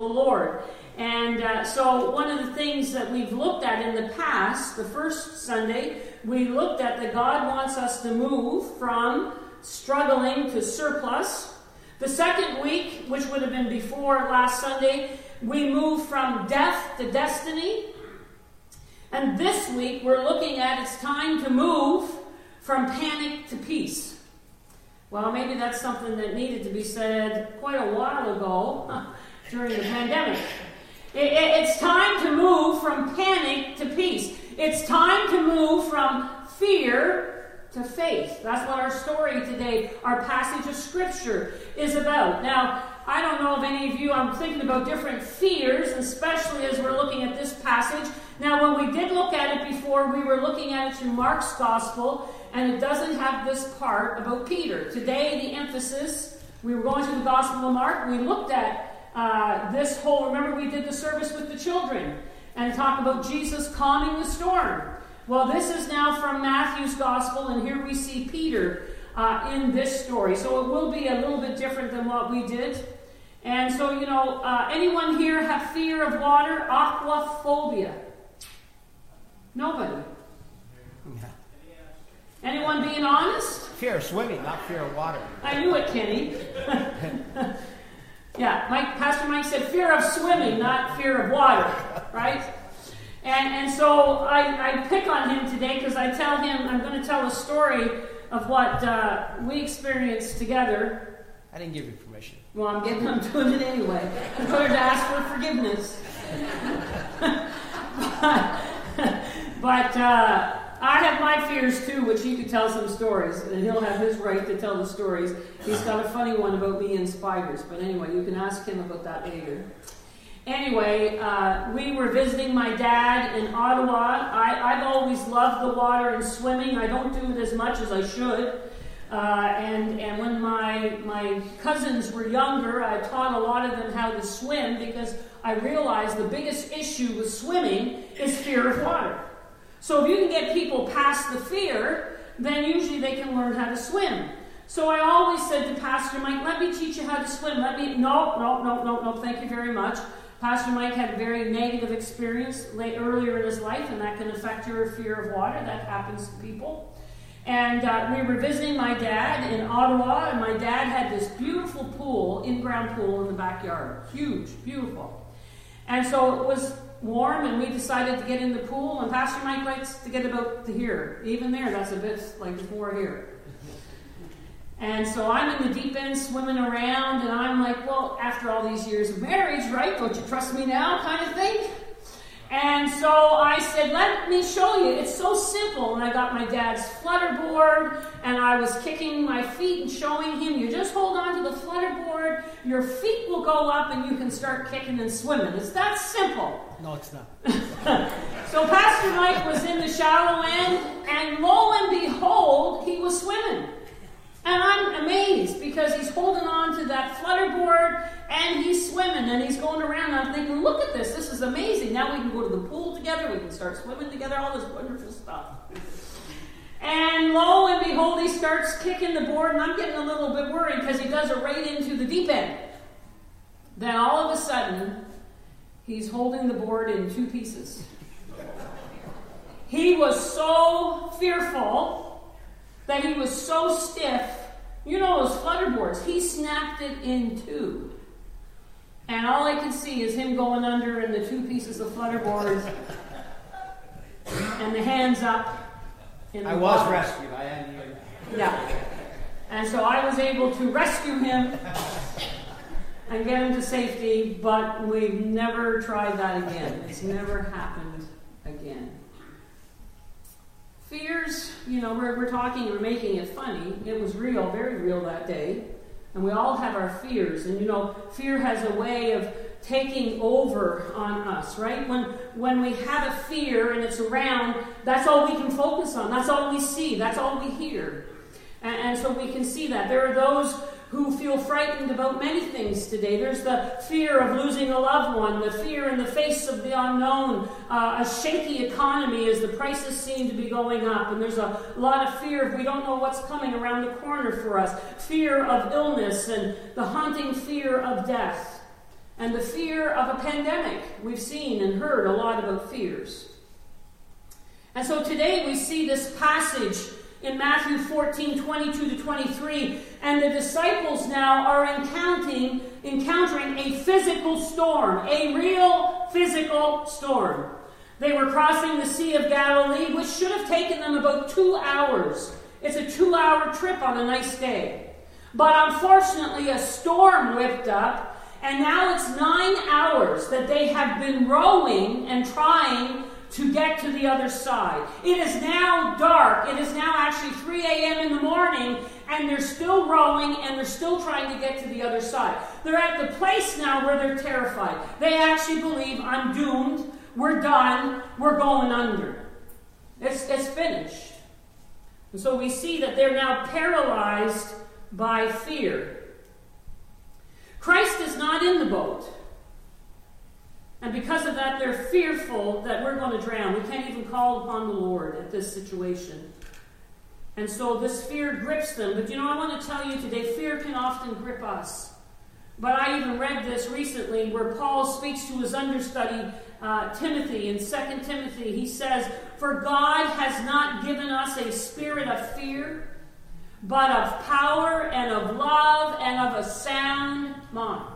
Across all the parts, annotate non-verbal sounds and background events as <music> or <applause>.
the Lord. And uh, so, one of the things that we've looked at in the past, the first Sunday, we looked at that God wants us to move from struggling to surplus. The second week, which would have been before last Sunday, we moved from death to destiny. And this week, we're looking at it's time to move from panic to peace. Well, maybe that's something that needed to be said quite a while ago <laughs> during the pandemic. It, it, it's time to move from panic to peace. It's time to move from fear to faith. That's what our story today, our passage of scripture, is about. Now, I don't know if any of you, I'm thinking about different fears, especially as we're looking at this passage. Now, when we did look at it before, we were looking at it through Mark's gospel, and it doesn't have this part about Peter. Today, the emphasis, we were going through the Gospel of Mark, we looked at uh, this whole, remember we did the service with the children, and talk about Jesus calming the storm. Well, this is now from Matthew's Gospel, and here we see Peter uh, in this story. So it will be a little bit different than what we did. And so, you know, uh, anyone here have fear of water? Aquaphobia? Nobody. Yeah. Anyone being honest? Fear of swimming, not fear of water. I knew it, Kenny. <laughs> yeah, Mike, Pastor Mike said fear of swimming, not fear of water, right? And, and so I, I pick on him today because I tell him I'm going to tell a story of what uh, we experienced together. I didn't give you permission. Well, I'm getting, I'm doing it anyway. I'm going to ask for forgiveness. <laughs> <laughs> but uh, I have my fears too, which he could tell some stories, and he'll have his right to tell the stories. He's got a funny one about me and spiders, but anyway, you can ask him about that later. Anyway, uh, we were visiting my dad in Ottawa. I, have always loved the water and swimming. I don't do it as much as I should. Uh, and, and when my, my cousins were younger, I taught a lot of them how to swim because I realized the biggest issue with swimming is fear of water. So if you can get people past the fear, then usually they can learn how to swim. So I always said to Pastor Mike, let me teach you how to swim. Let me, no, no, no, no, no, thank you very much. Pastor Mike had a very negative experience late, earlier in his life, and that can affect your fear of water. That happens to people. And uh, we were visiting my dad in Ottawa, and my dad had this beautiful pool, in ground pool in the backyard. Huge, beautiful. And so it was warm, and we decided to get in the pool. And Pastor Mike likes to get about to here. Even there, that's a bit like more here. And so I'm in the deep end swimming around, and I'm like, well, after all these years of marriage, right? Don't you trust me now, kind of thing? And so I said, let me show you. It's so simple. And I got my dad's flutter board, and I was kicking my feet and showing him, you just hold on to the flutter board, your feet will go up, and you can start kicking and swimming. It's that simple. No, it's not. <laughs> so Pastor Mike was in the shallow end, and lo and behold, he was swimming. And I'm amazed because he's holding on to that flutter board and he's swimming and he's going around. I'm thinking, look at this, this is amazing. Now we can go to the pool together, we can start swimming together, all this wonderful stuff. And lo and behold, he starts kicking the board, and I'm getting a little bit worried because he does it right into the deep end. Then all of a sudden, he's holding the board in two pieces. He was so fearful that he was so stiff. You know those flutter boards. He snapped it in two. And all I could see is him going under and the two pieces of flutter boards and the hands up. In the I was water. rescued. I am Yeah. And so I was able to rescue him and get him to safety, but we've never tried that again. It's never happened again. Fears, you know, we're, we're talking, we're making it funny. It was real, very real that day. And we all have our fears. And, you know, fear has a way of taking over on us, right? When, when we have a fear and it's around, that's all we can focus on. That's all we see. That's all we hear. And, and so we can see that. There are those who feel frightened about many things today. There's the fear of losing a loved one, the fear in the face of the unknown, uh, a shaky economy as the prices seem to be going up, and there's a lot of fear if we don't know what's coming around the corner for us, fear of illness, and the haunting fear of death. and the fear of a pandemic. We've seen and heard a lot about fears. And so today we see this passage in Matthew 14 22 to 23, and the disciples now are encountering, encountering a physical storm, a real physical storm. They were crossing the Sea of Galilee, which should have taken them about two hours. It's a two hour trip on a nice day. But unfortunately, a storm whipped up, and now it's nine hours that they have been rowing and trying to get to the other side. It is now dark. It is now actually 3 a.m. in the morning, and they're still rowing and they're still trying to get to the other side. They're at the place now where they're terrified. They actually believe, I'm doomed. We're done. We're going under. It's, it's finished. And so we see that they're now paralyzed by fear. Christ is not in the boat. And because of that, they're fearful that we're going to drown. We can't even call upon the Lord at this situation. And so this fear grips them. But you know, I want to tell you today fear can often grip us. But I even read this recently where Paul speaks to his understudy, uh, Timothy, in 2 Timothy. He says, For God has not given us a spirit of fear, but of power and of love and of a sound mind.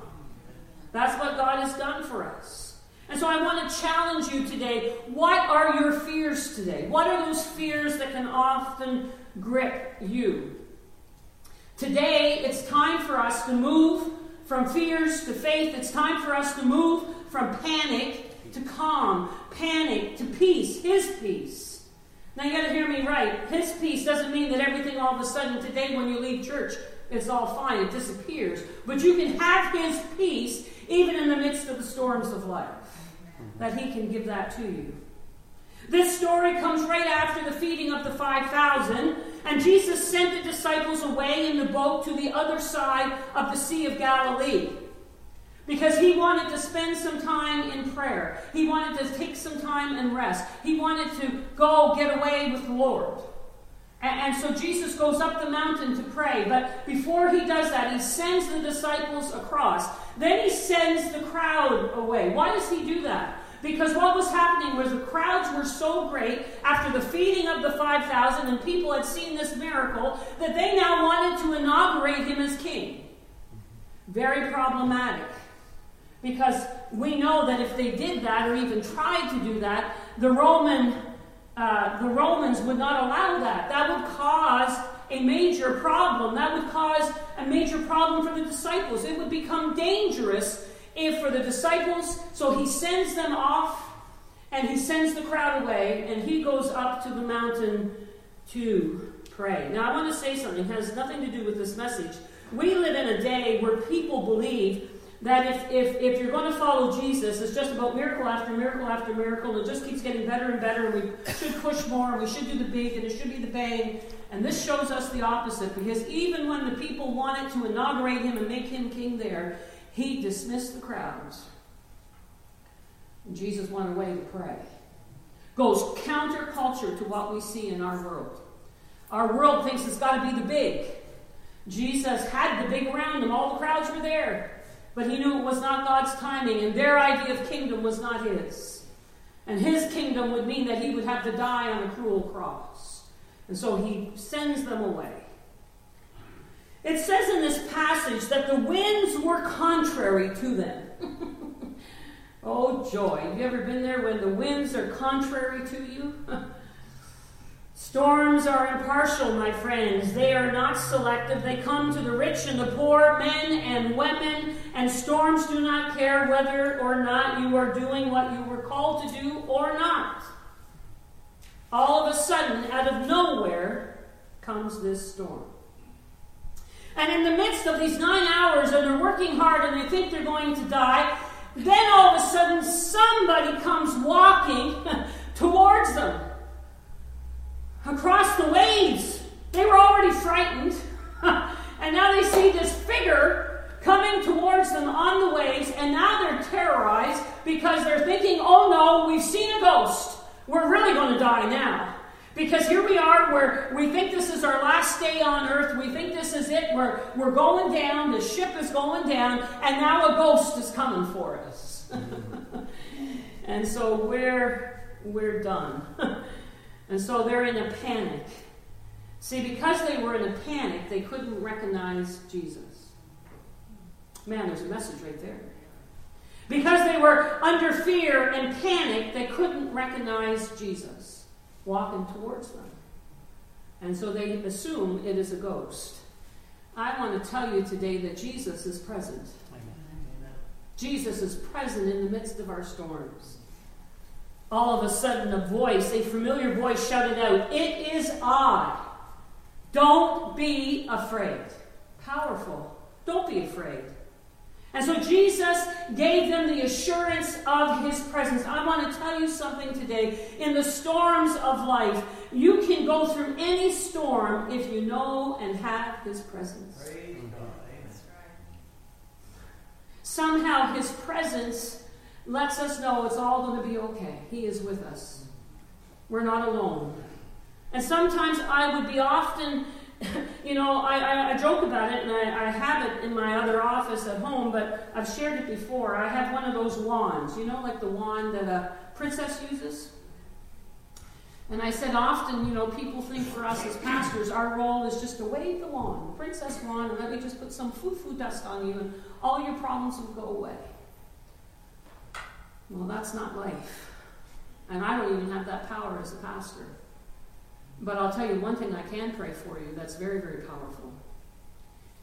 That's what God has done for us. And so I want to challenge you today. What are your fears today? What are those fears that can often grip you? Today, it's time for us to move from fears to faith. It's time for us to move from panic to calm, panic to peace, His peace. Now you got to hear me right. His peace doesn't mean that everything all of a sudden today when you leave church, it's all fine, it disappears. But you can have His peace even in the midst of the storms of life. That He can give that to you. This story comes right after the feeding of the 5,000, and Jesus sent the disciples away in the boat to the other side of the Sea of Galilee because he wanted to spend some time in prayer. He wanted to take some time and rest. He wanted to go get away with the Lord. And, so Jesus goes up the mountain to pray. But before he does that, he sends the disciples across. Then he sends the crowd away. Why does he do that? Because what was happening was the crowds were so great after the feeding of the 5,000 and people had seen this miracle that they now wanted to inaugurate him as king. Very problematic. Because we know that if they did that or even tried to do that, the Roman uh, the Romans would not allow that. That would cause a major problem. That would cause a major problem for the disciples. It would become dangerous if for the disciples, so he sends them off and he sends the crowd away and he goes up to the mountain to pray. Now, I want to say something, it has nothing to do with this message. We live in a day where people believe that if, if, if you're going to follow Jesus, it's just about miracle after miracle after miracle, and it just keeps getting better and better, and we should push more, and we should do the big, and it should be the bang. And this shows us the opposite, because even when the people wanted to inaugurate him and make him king there, he dismissed the crowds. And Jesus went away to pray. Goes counterculture to what we see in our world. Our world thinks it's got to be the big. Jesus had the big around him, all the crowds were there. But he knew it was not God's timing, and their idea of kingdom was not his. And his kingdom would mean that he would have to die on a cruel cross. And so he sends them away. It says in this passage that the winds were contrary to them. <laughs> oh, joy. Have you ever been there when the winds are contrary to you? <laughs> Storms are impartial, my friends. They are not selective. They come to the rich and the poor, men and women, and storms do not care whether or not you are doing what you were called to do or not. All of a sudden, out of nowhere, comes this storm. And in the midst of these nine hours, and they're working hard and they think they're going to die, then all of a sudden somebody comes walking <laughs> towards them across the waves. They were already frightened. <laughs> and now they see this figure coming towards them on the waves, and now they're terrorized because they're thinking, oh no, we've seen a ghost. We're really going to die now. Because here we are where we think this is our last day on earth. We think this is it. We're, we're going down. The ship is going down. And now a ghost is coming for us. <laughs> and so we're, we're done. <laughs> and so they're in a panic. See, because they were in a panic, they couldn't recognize Jesus. Man, there's a message right there. Because they were under fear and panic, they couldn't recognize Jesus walking towards them. And so they assume it is a ghost. I want to tell you today that Jesus is present. Amen. Jesus is present in the midst of our storms. All of a sudden, a voice, a familiar voice, shouted out, It is I. Don't be afraid. Powerful. Don't be afraid. And so Jesus gave them the assurance of his presence. I want to tell you something today. In the storms of life, you can go through any storm if you know and have his presence. Somehow his presence lets us know it's all going to be okay. He is with us. We're not alone. And sometimes I would be often <laughs> you know, I, I, I, joke about it and I, I, have it in my other office at home, but I've shared it before. I have one of those wands, you know, like the wand that a princess uses. And I said often, you know, people think for us as pastors, our role is just to wave the wand, the princess wand, and let me just put some foo foo dust on you and all your problems will go away. Well, that's not life. And I don't even have that power as a pastor. But I'll tell you one thing I can pray for you that's very, very powerful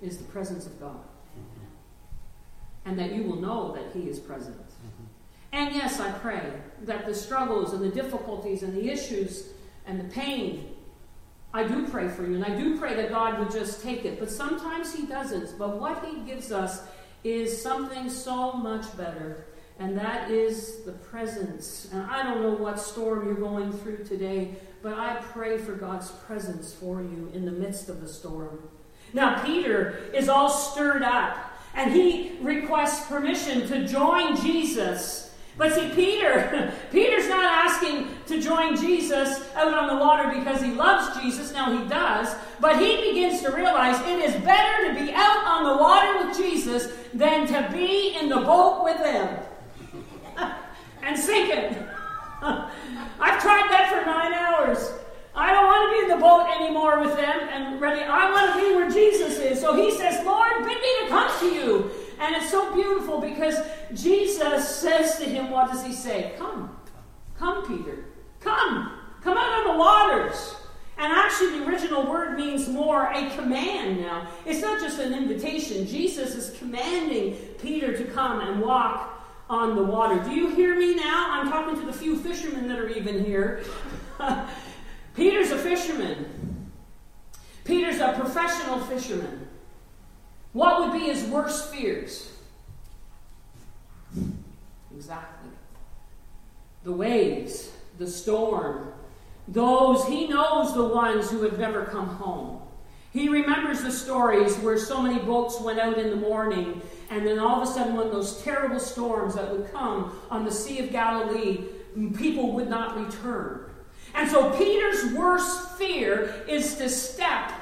is the presence of God. Mm-hmm. And that you will know that He is present. Mm-hmm. And yes, I pray that the struggles and the difficulties and the issues and the pain, I do pray for you. And I do pray that God would just take it. But sometimes He doesn't. But what He gives us is something so much better. And that is the presence. And I don't know what storm you're going through today, but I pray for God's presence for you in the midst of the storm. Now, Peter is all stirred up, and he requests permission to join Jesus. But see, Peter, <laughs> Peter's not asking to join Jesus out on the water because he loves Jesus. Now he does. But he begins to realize it is better to be out on the water with Jesus than to be in the boat with them <laughs> and sinking. <laughs> I've tried that for nine hours. I don't want to be in the boat anymore with them and ready. I want to be where Jesus is. So he says, Lord, bid me to come to you. And it's so beautiful because Jesus says to him, What does he say? Come. Come, Peter. Come. Come out on the waters. And actually, the original word means more a command now. It's not just an invitation. Jesus is commanding Peter to come and walk on the water. Do you hear me now? I'm talking to the few fishermen that are even here. <laughs> Peter's a fisherman. Peter's a professional fisherman. What would be his worst fears? Exactly. The waves, the storm, those, he knows the ones who have never come home. He remembers the stories where so many boats went out in the morning, and then all of a sudden, when those terrible storms that would come on the Sea of Galilee, people would not return. And so Peter's worst fear is to step.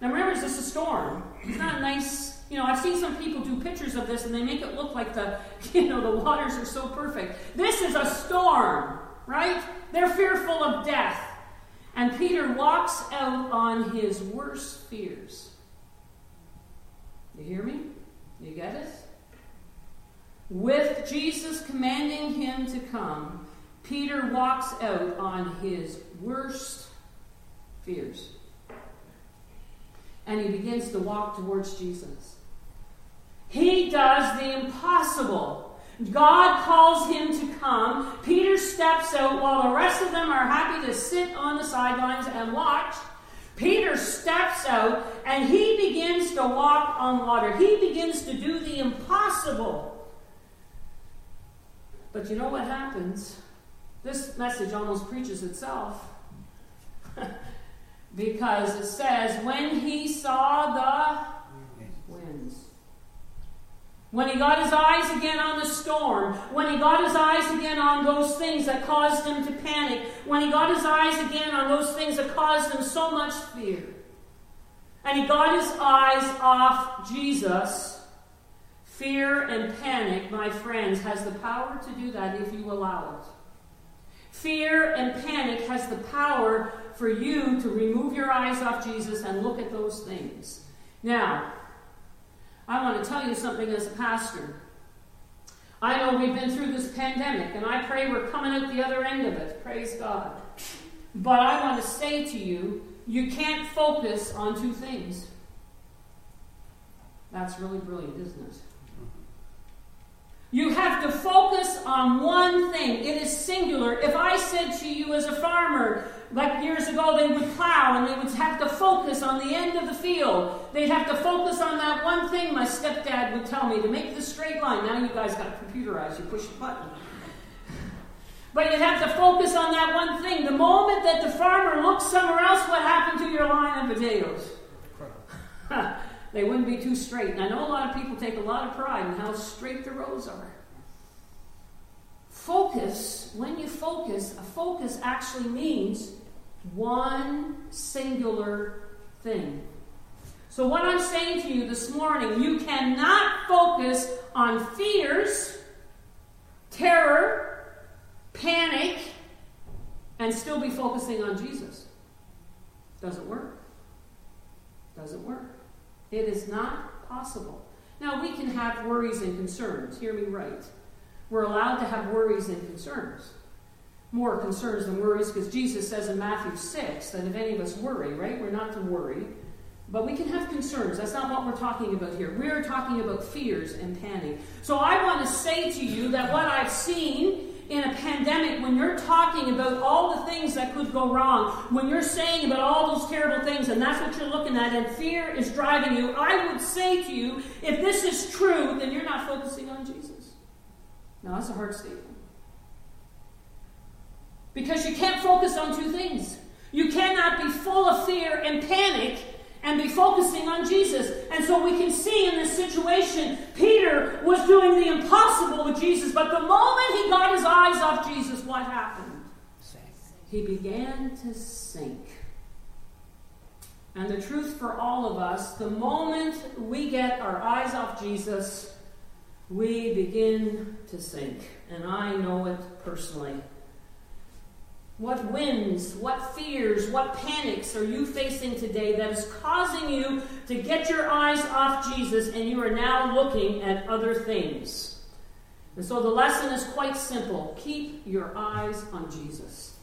Now remember, this is a storm. It's not nice, you know, I've seen some people do pictures of this and they make it look like the, <laughs> you know, the waters are so perfect. This is a storm, right? They're fearful of death. And Peter walks out on his worst fears. You hear me? You get it? With Jesus commanding him to come, Peter walks out on his worst fears. And he begins to walk towards Jesus. He does the impossible. God calls him to come. Peter steps out while the rest of them are happy to sit on the sidelines and watch. Peter steps out and he begins to walk on water. He begins to do the impossible. But you know what happens? This message almost preaches itself. <laughs> because it says, when he saw the. When he got his eyes again on the storm, when he got his eyes again on those things that caused him to panic, when he got his eyes again on those things that caused him so much fear, and he got his eyes off Jesus, fear and panic, my friends, has the power to do that if you allow it. Fear and panic has the power for you to remove your eyes off Jesus and look at those things. Now, I want to tell you something as a pastor. I know we've been through this pandemic, and I pray we're coming out the other end of it. Praise God. But I want to say to you, you can't focus on two things. That's really brilliant, isn't it? You have to focus on one thing. It is singular. If I said to you as a farmer, like years ago, they would plow and they would have to focus on the end of the field. They'd have to focus on that one thing my stepdad would tell me to make the straight line. Now you guys got computerized, you push a button. But you'd have to focus on that one thing. The moment that the farmer looks somewhere else, what happened to your line of potatoes? <laughs> they wouldn't be too straight. And I know a lot of people take a lot of pride in how straight the rows are. Focus, when you focus, a focus actually means one singular thing. So, what I'm saying to you this morning, you cannot focus on fears, terror, panic, and still be focusing on Jesus. Doesn't work. Doesn't work. It is not possible. Now, we can have worries and concerns. Hear me right. We're allowed to have worries and concerns. More concerns than worries, because Jesus says in Matthew 6 that if any of us worry, right, we're not to worry. But we can have concerns. That's not what we're talking about here. We're talking about fears and panic. So I want to say to you that what I've seen in a pandemic, when you're talking about all the things that could go wrong, when you're saying about all those terrible things, and that's what you're looking at, and fear is driving you, I would say to you, if this is true, then you're not focusing on Jesus. Now, that's a hard statement. Because you can't focus on two things. You cannot be full of fear and panic and be focusing on Jesus. And so we can see in this situation, Peter was doing the impossible with Jesus, but the moment he got his eyes off Jesus, what happened? He began to sink. And the truth for all of us, the moment we get our eyes off Jesus, we begin to sink. And I know it personally. What winds, what fears, what panics are you facing today that is causing you to get your eyes off Jesus and you are now looking at other things? And so the lesson is quite simple keep your eyes on Jesus.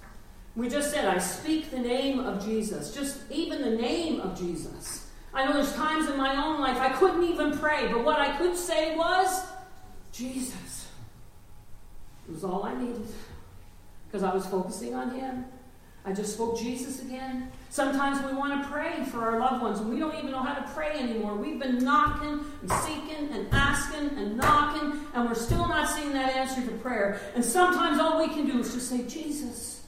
We just said, I speak the name of Jesus, just even the name of Jesus. I know there's times in my own life I couldn't even pray, but what I could say was, Jesus. It was all I needed because I was focusing on Him. I just spoke Jesus again. Sometimes we want to pray for our loved ones, and we don't even know how to pray anymore. We've been knocking and seeking and asking and knocking, and we're still not seeing that answer to prayer. And sometimes all we can do is just say, Jesus,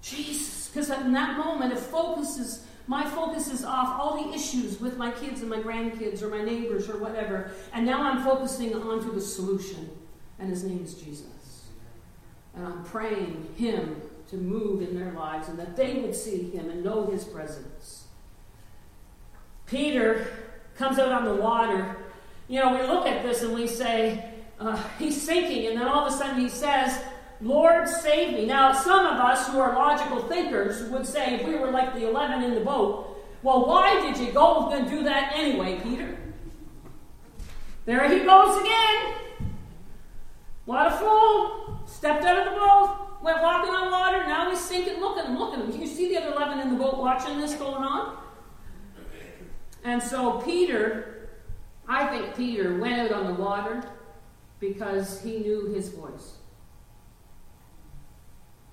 Jesus. Because in that moment, it focuses, my focus is off all the issues with my kids and my grandkids or my neighbors or whatever. And now I'm focusing onto the solution, and His name is Jesus. And I'm praying Him to move in their lives and that they would see Him and know His presence. Peter comes out on the water. You know, we look at this and we say, uh, He's sinking, and then all of a sudden He says, Lord, save me. Now, some of us who are logical thinkers would say, if we were like the 11 in the boat, well, why did you go and do that anyway, Peter? There he goes again. What a fool! Stepped out of the boat, went walking on water, now he's sinking. Look at him, look at him. You see the other 11 in the boat watching this going on? And so Peter, I think Peter went out on the water because he knew his voice.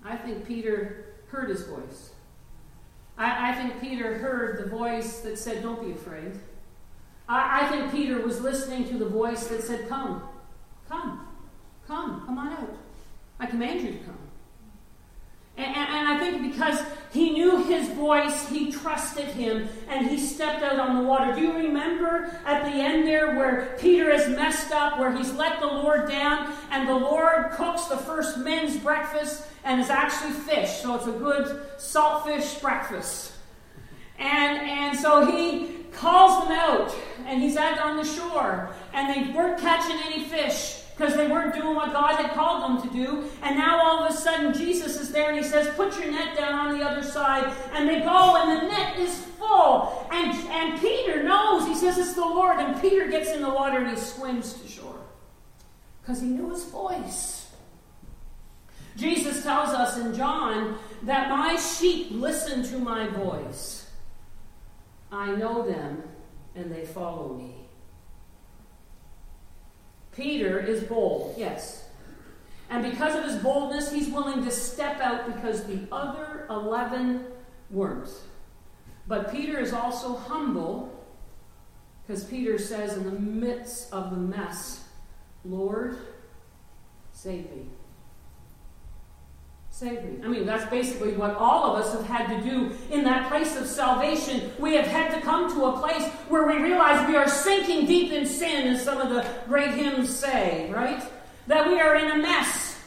I think Peter heard his voice. I, I think Peter heard the voice that said, Don't be afraid. I, I think Peter was listening to the voice that said, Come, come. Come, come on out. I command you to come. And, and, and I think because he knew his voice, he trusted him and he stepped out on the water. Do you remember at the end there where Peter has messed up, where he's let the Lord down, and the Lord cooks the first men's breakfast and it's actually fish, so it's a good saltfish breakfast. And, and so he calls them out, and he's out on the shore, and they weren't catching any fish because they weren't doing what God had called them to do. And now all of a sudden, Jesus is there and he says, Put your net down on the other side. And they go, and the net is full. And, and Peter knows, he says, It's the Lord. And Peter gets in the water and he swims to shore because he knew his voice. Jesus tells us in John that my sheep listen to my voice. I know them and they follow me. Peter is bold, yes. And because of his boldness, he's willing to step out because the other 11 weren't. But Peter is also humble because Peter says, in the midst of the mess, Lord, save me. I mean, that's basically what all of us have had to do in that place of salvation. We have had to come to a place where we realize we are sinking deep in sin, as some of the great hymns say, right? That we are in a mess.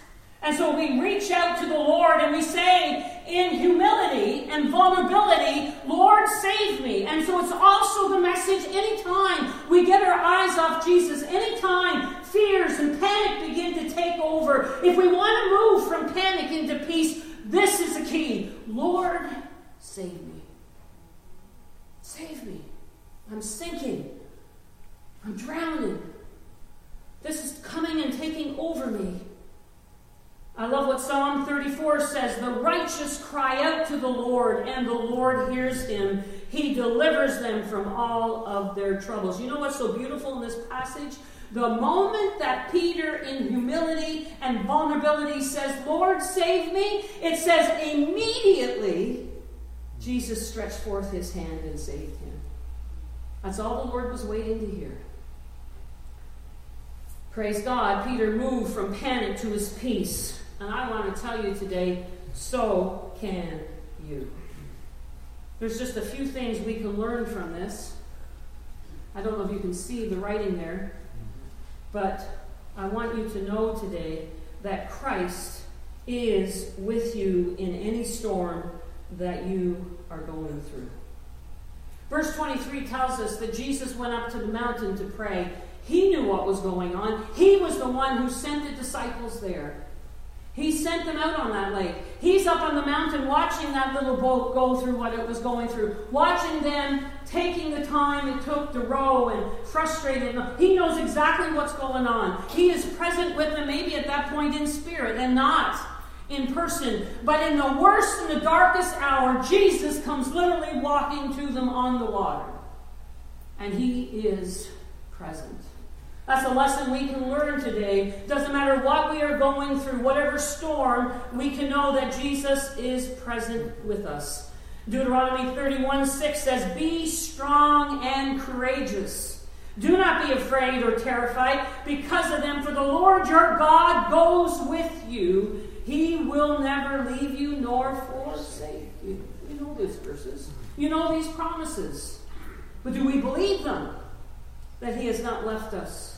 And so we reach out to the Lord and we say, in humility and vulnerability, Lord, save me. And so it's also the message anytime we get our eyes off Jesus, anytime fears and panic begin to take over, if we want to move from panic into peace, this is the key. Lord, save me. Save me. I'm sinking. I'm drowning. This is coming and taking over me. I love what Psalm 34 says The righteous cry out to the Lord, and the Lord hears him. He delivers them from all of their troubles. You know what's so beautiful in this passage? The moment that Peter, in humility and vulnerability, says, Lord, save me, it says immediately Jesus stretched forth his hand and saved him. That's all the Lord was waiting to hear. Praise God, Peter moved from panic to his peace. And I want to tell you today, so can you. There's just a few things we can learn from this. I don't know if you can see the writing there. But I want you to know today that Christ is with you in any storm that you are going through. Verse 23 tells us that Jesus went up to the mountain to pray. He knew what was going on. He was the one who sent the disciples there. He sent them out on that lake. He's up on the mountain watching that little boat go through what it was going through, watching them taking the time it took to row and frustrated. Them. He knows exactly what's going on. He is present with them, maybe at that point in spirit and not in person. But in the worst and the darkest hour, Jesus comes literally walking to them on the water. And he is present. That's a lesson we can learn today. Doesn't matter what we are going through, whatever storm, we can know that Jesus is present with us. Deuteronomy 31 6 says, Be strong and courageous. Do not be afraid or terrified because of them, for the Lord your God goes with you. He will never leave you nor forsake you. You know these verses. You know these promises. But do we believe them? That He has not left us.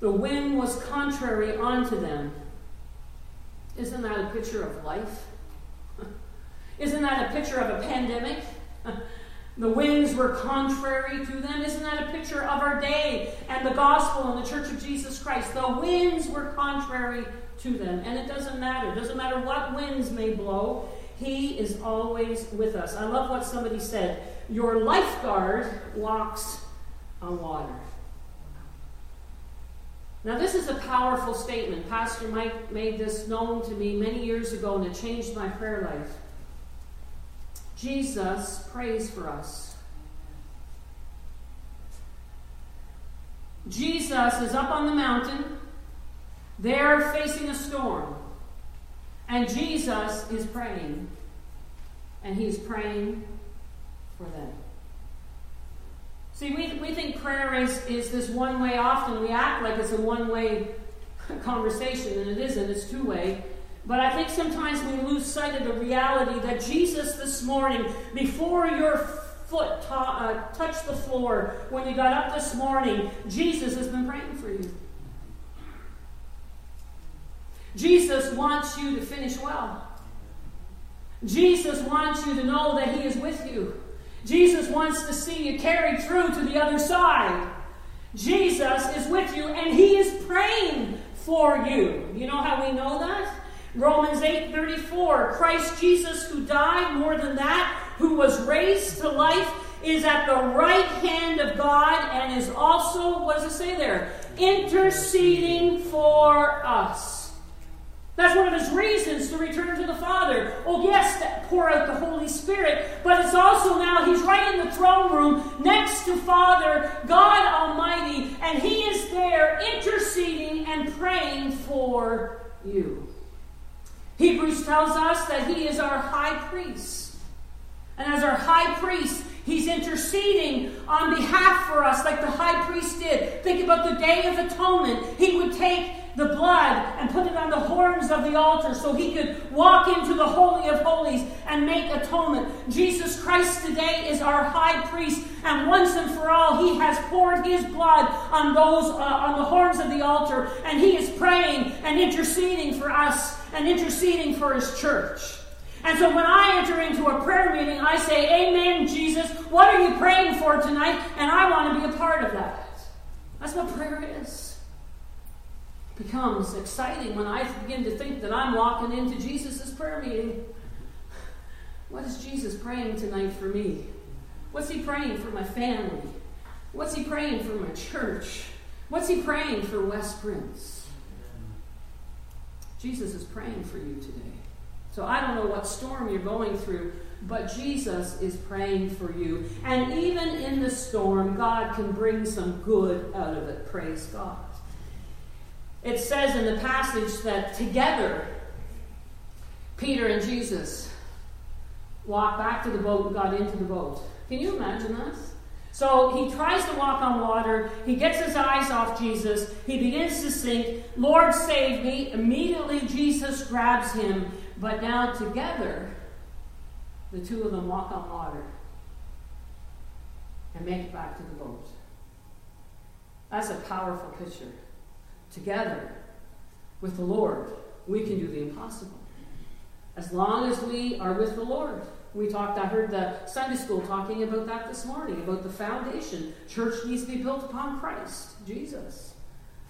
The wind was contrary unto them. Isn't that a picture of life? <laughs> Isn't that a picture of a pandemic? <laughs> The winds were contrary to them. Isn't that a picture of our day and the gospel and the church of Jesus Christ? The winds were contrary to them. And it doesn't matter. It doesn't matter what winds may blow. He is always with us. I love what somebody said. Your lifeguard walks on water. Now, this is a powerful statement. Pastor Mike made this known to me many years ago, and it changed my prayer life. Jesus prays for us. Jesus is up on the mountain, they're facing a storm, and Jesus is praying, and he's praying for them. See, we, we think prayer is, is this one way often. We act like it's a one way <laughs> conversation, and it isn't, it's two way. But I think sometimes we lose sight of the reality that Jesus this morning, before your foot ta- uh, touched the floor, when you got up this morning, Jesus has been praying for you. Jesus wants you to finish well. Jesus wants you to know that He is with you. Jesus wants to see you carried through to the other side. Jesus is with you and He is praying for you. You know how we know that? Romans 8:34 Christ Jesus who died more than that who was raised to life is at the right hand of God and is also what does it say there interceding for us. That's one of his reasons to return to the Father. Oh, yes, to pour out the Holy Spirit, but it's also now he's right in the throne room next to Father, God Almighty, and he is there interceding and praying for you. Hebrews tells us that he is our high priest. And as our high priest, he's interceding on behalf for us, like the high priest did. Think about the Day of Atonement. He would take the blood and put it on the horns of the altar so he could walk into the Holy of Holies and make atonement. Jesus Christ today is our high priest, and once and for all, he has poured his blood on those uh, on the horns of the altar, and he is praying and interceding for us and interceding for his church. And so when I enter into a prayer meeting, I say, Amen, Jesus. What are you praying for tonight? And I want to be a part of that. That's what prayer is becomes exciting when I begin to think that I'm walking into Jesus' prayer meeting. What is Jesus praying tonight for me? What's he praying for my family? What's he praying for my church? What's he praying for West Prince? Jesus is praying for you today. So I don't know what storm you're going through, but Jesus is praying for you. And even in the storm, God can bring some good out of it. Praise God. It says in the passage that together, Peter and Jesus walked back to the boat and got into the boat. Can you imagine that? So he tries to walk on water. He gets his eyes off Jesus. He begins to sink. Lord, save me. Immediately, Jesus grabs him. But now, together, the two of them walk on water and make it back to the boat. That's a powerful picture together with the Lord, we can do the impossible. As long as we are with the Lord. We talked, I heard the Sunday school talking about that this morning, about the foundation. Church needs to be built upon Christ, Jesus.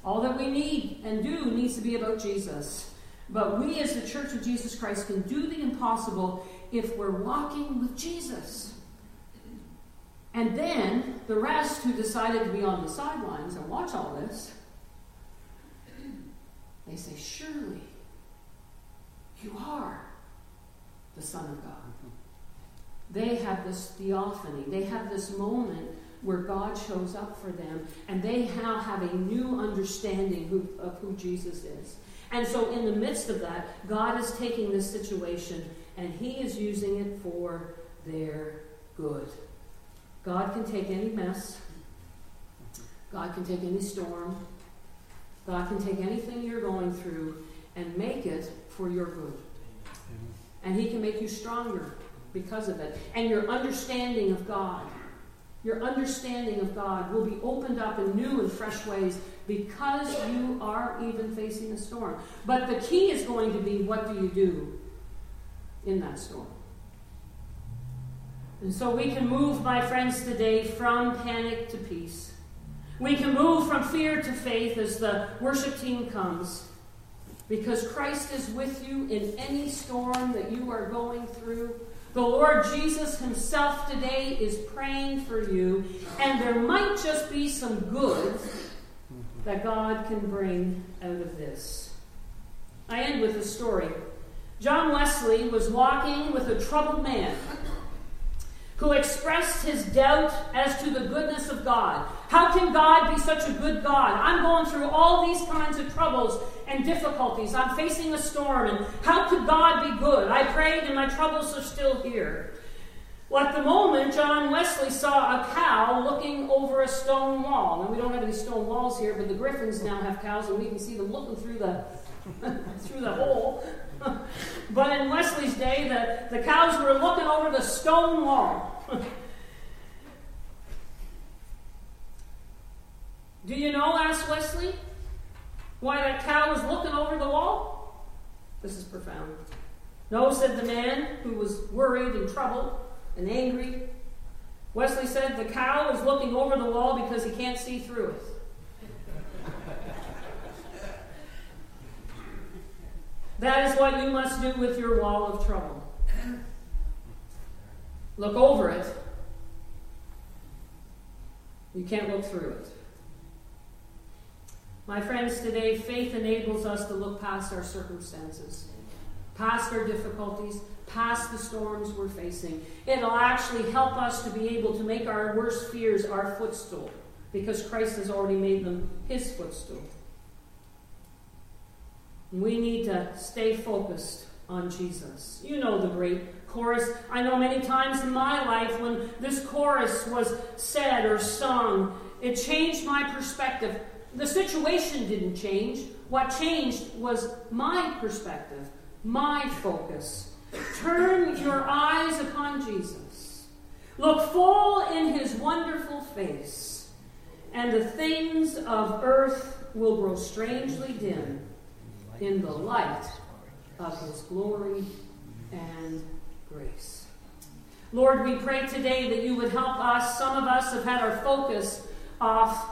All that we need and do needs to be about Jesus. But we, as the Church of Jesus Christ, can do the impossible if we're walking with Jesus. And then the rest who decided to be on the sidelines and watch all this they say, Surely you are the Son of God. Mm-hmm. They have this theophany, they have this moment where God shows up for them, and they now have a new understanding who, of who Jesus is. And so, in the midst of that, God is taking this situation and He is using it for their good. God can take any mess, mm-hmm. God can take any storm, God can take anything you're going through and make it for your good. And He can make you stronger because of it. And your understanding of God, your understanding of God will be opened up in new and fresh ways because you are even facing a storm. But the key is going to be what do you do in that storm? And so we can move, my friends, today from panic to peace we can move from fear to faith as the worship team comes. Because Christ is with you in any storm that you are going through. The Lord Jesus Himself today is praying for you, and there might just be some good that God can bring out of this. I end with a story. John Wesley was walking with a troubled man who expressed his doubt as to the goodness of God. How can God be such a good God? I'm going through all these kinds of troubles and difficulties. I'm facing a storm, and how could God be good? I prayed, and my troubles are still here. Well, at the moment, John Wesley saw a cow looking over a stone wall. Now, we don't have any stone walls here, but the Griffins now have cows, and we can see them looking through the <laughs> through the hole. <laughs> but in Wesley's day, the, the cows were looking over the stone wall. <laughs> Do you know, asked Wesley, why that cow was looking over the wall? This is profound. No, said the man who was worried and troubled and angry. Wesley said the cow is looking over the wall because he can't see through it. That is what you must do with your wall of trouble. <clears throat> Look over it. You can't look through it. My friends, today faith enables us to look past our circumstances past our difficulties, past the storms we're facing. It'll actually help us to be able to make our worst fears our footstool because Christ has already made them his footstool. We need to stay focused on Jesus. You know the great chorus. I know many times in my life when this chorus was said or sung, it changed my perspective. The situation didn't change. What changed was my perspective my focus. Turn your eyes upon Jesus. Look full in his wonderful face, and the things of earth will grow strangely dim in the light of his glory and grace. Lord, we pray today that you would help us. Some of us have had our focus off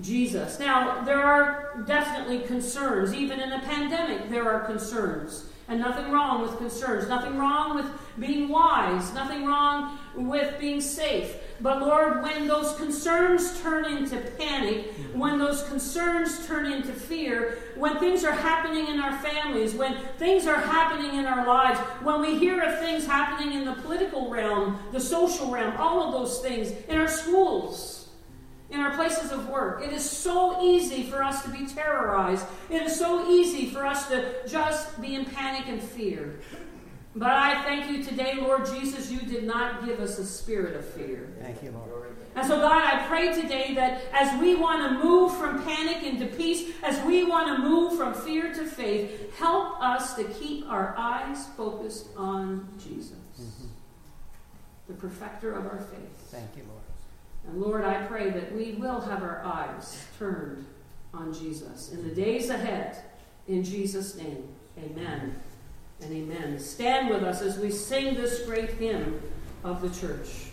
Jesus. Now, there are definitely concerns. Even in a pandemic, there are concerns. And nothing wrong with concerns, nothing wrong with being wise, nothing wrong with being safe. But Lord, when those concerns turn into panic, mm-hmm. when those concerns turn into fear, when things are happening in our families, when things are happening in our lives, when we hear of things happening in the political realm, the social realm, all of those things, in our schools, in our places of work. It is so easy for us to be terrorized. It is so easy for us to just be in panic and fear. But I thank you today, Lord Jesus, you did not give us a spirit of fear. Thank you, Lord. And so, God, I pray today that as we want to move from panic into peace, as we want to move from fear to faith, help us to keep our eyes focused on Jesus, mm-hmm. the perfecter of our faith. Thank you, Lord. And Lord, I pray that we will have our eyes turned on Jesus in the days ahead. In Jesus' name, amen and amen. Stand with us as we sing this great hymn of the church.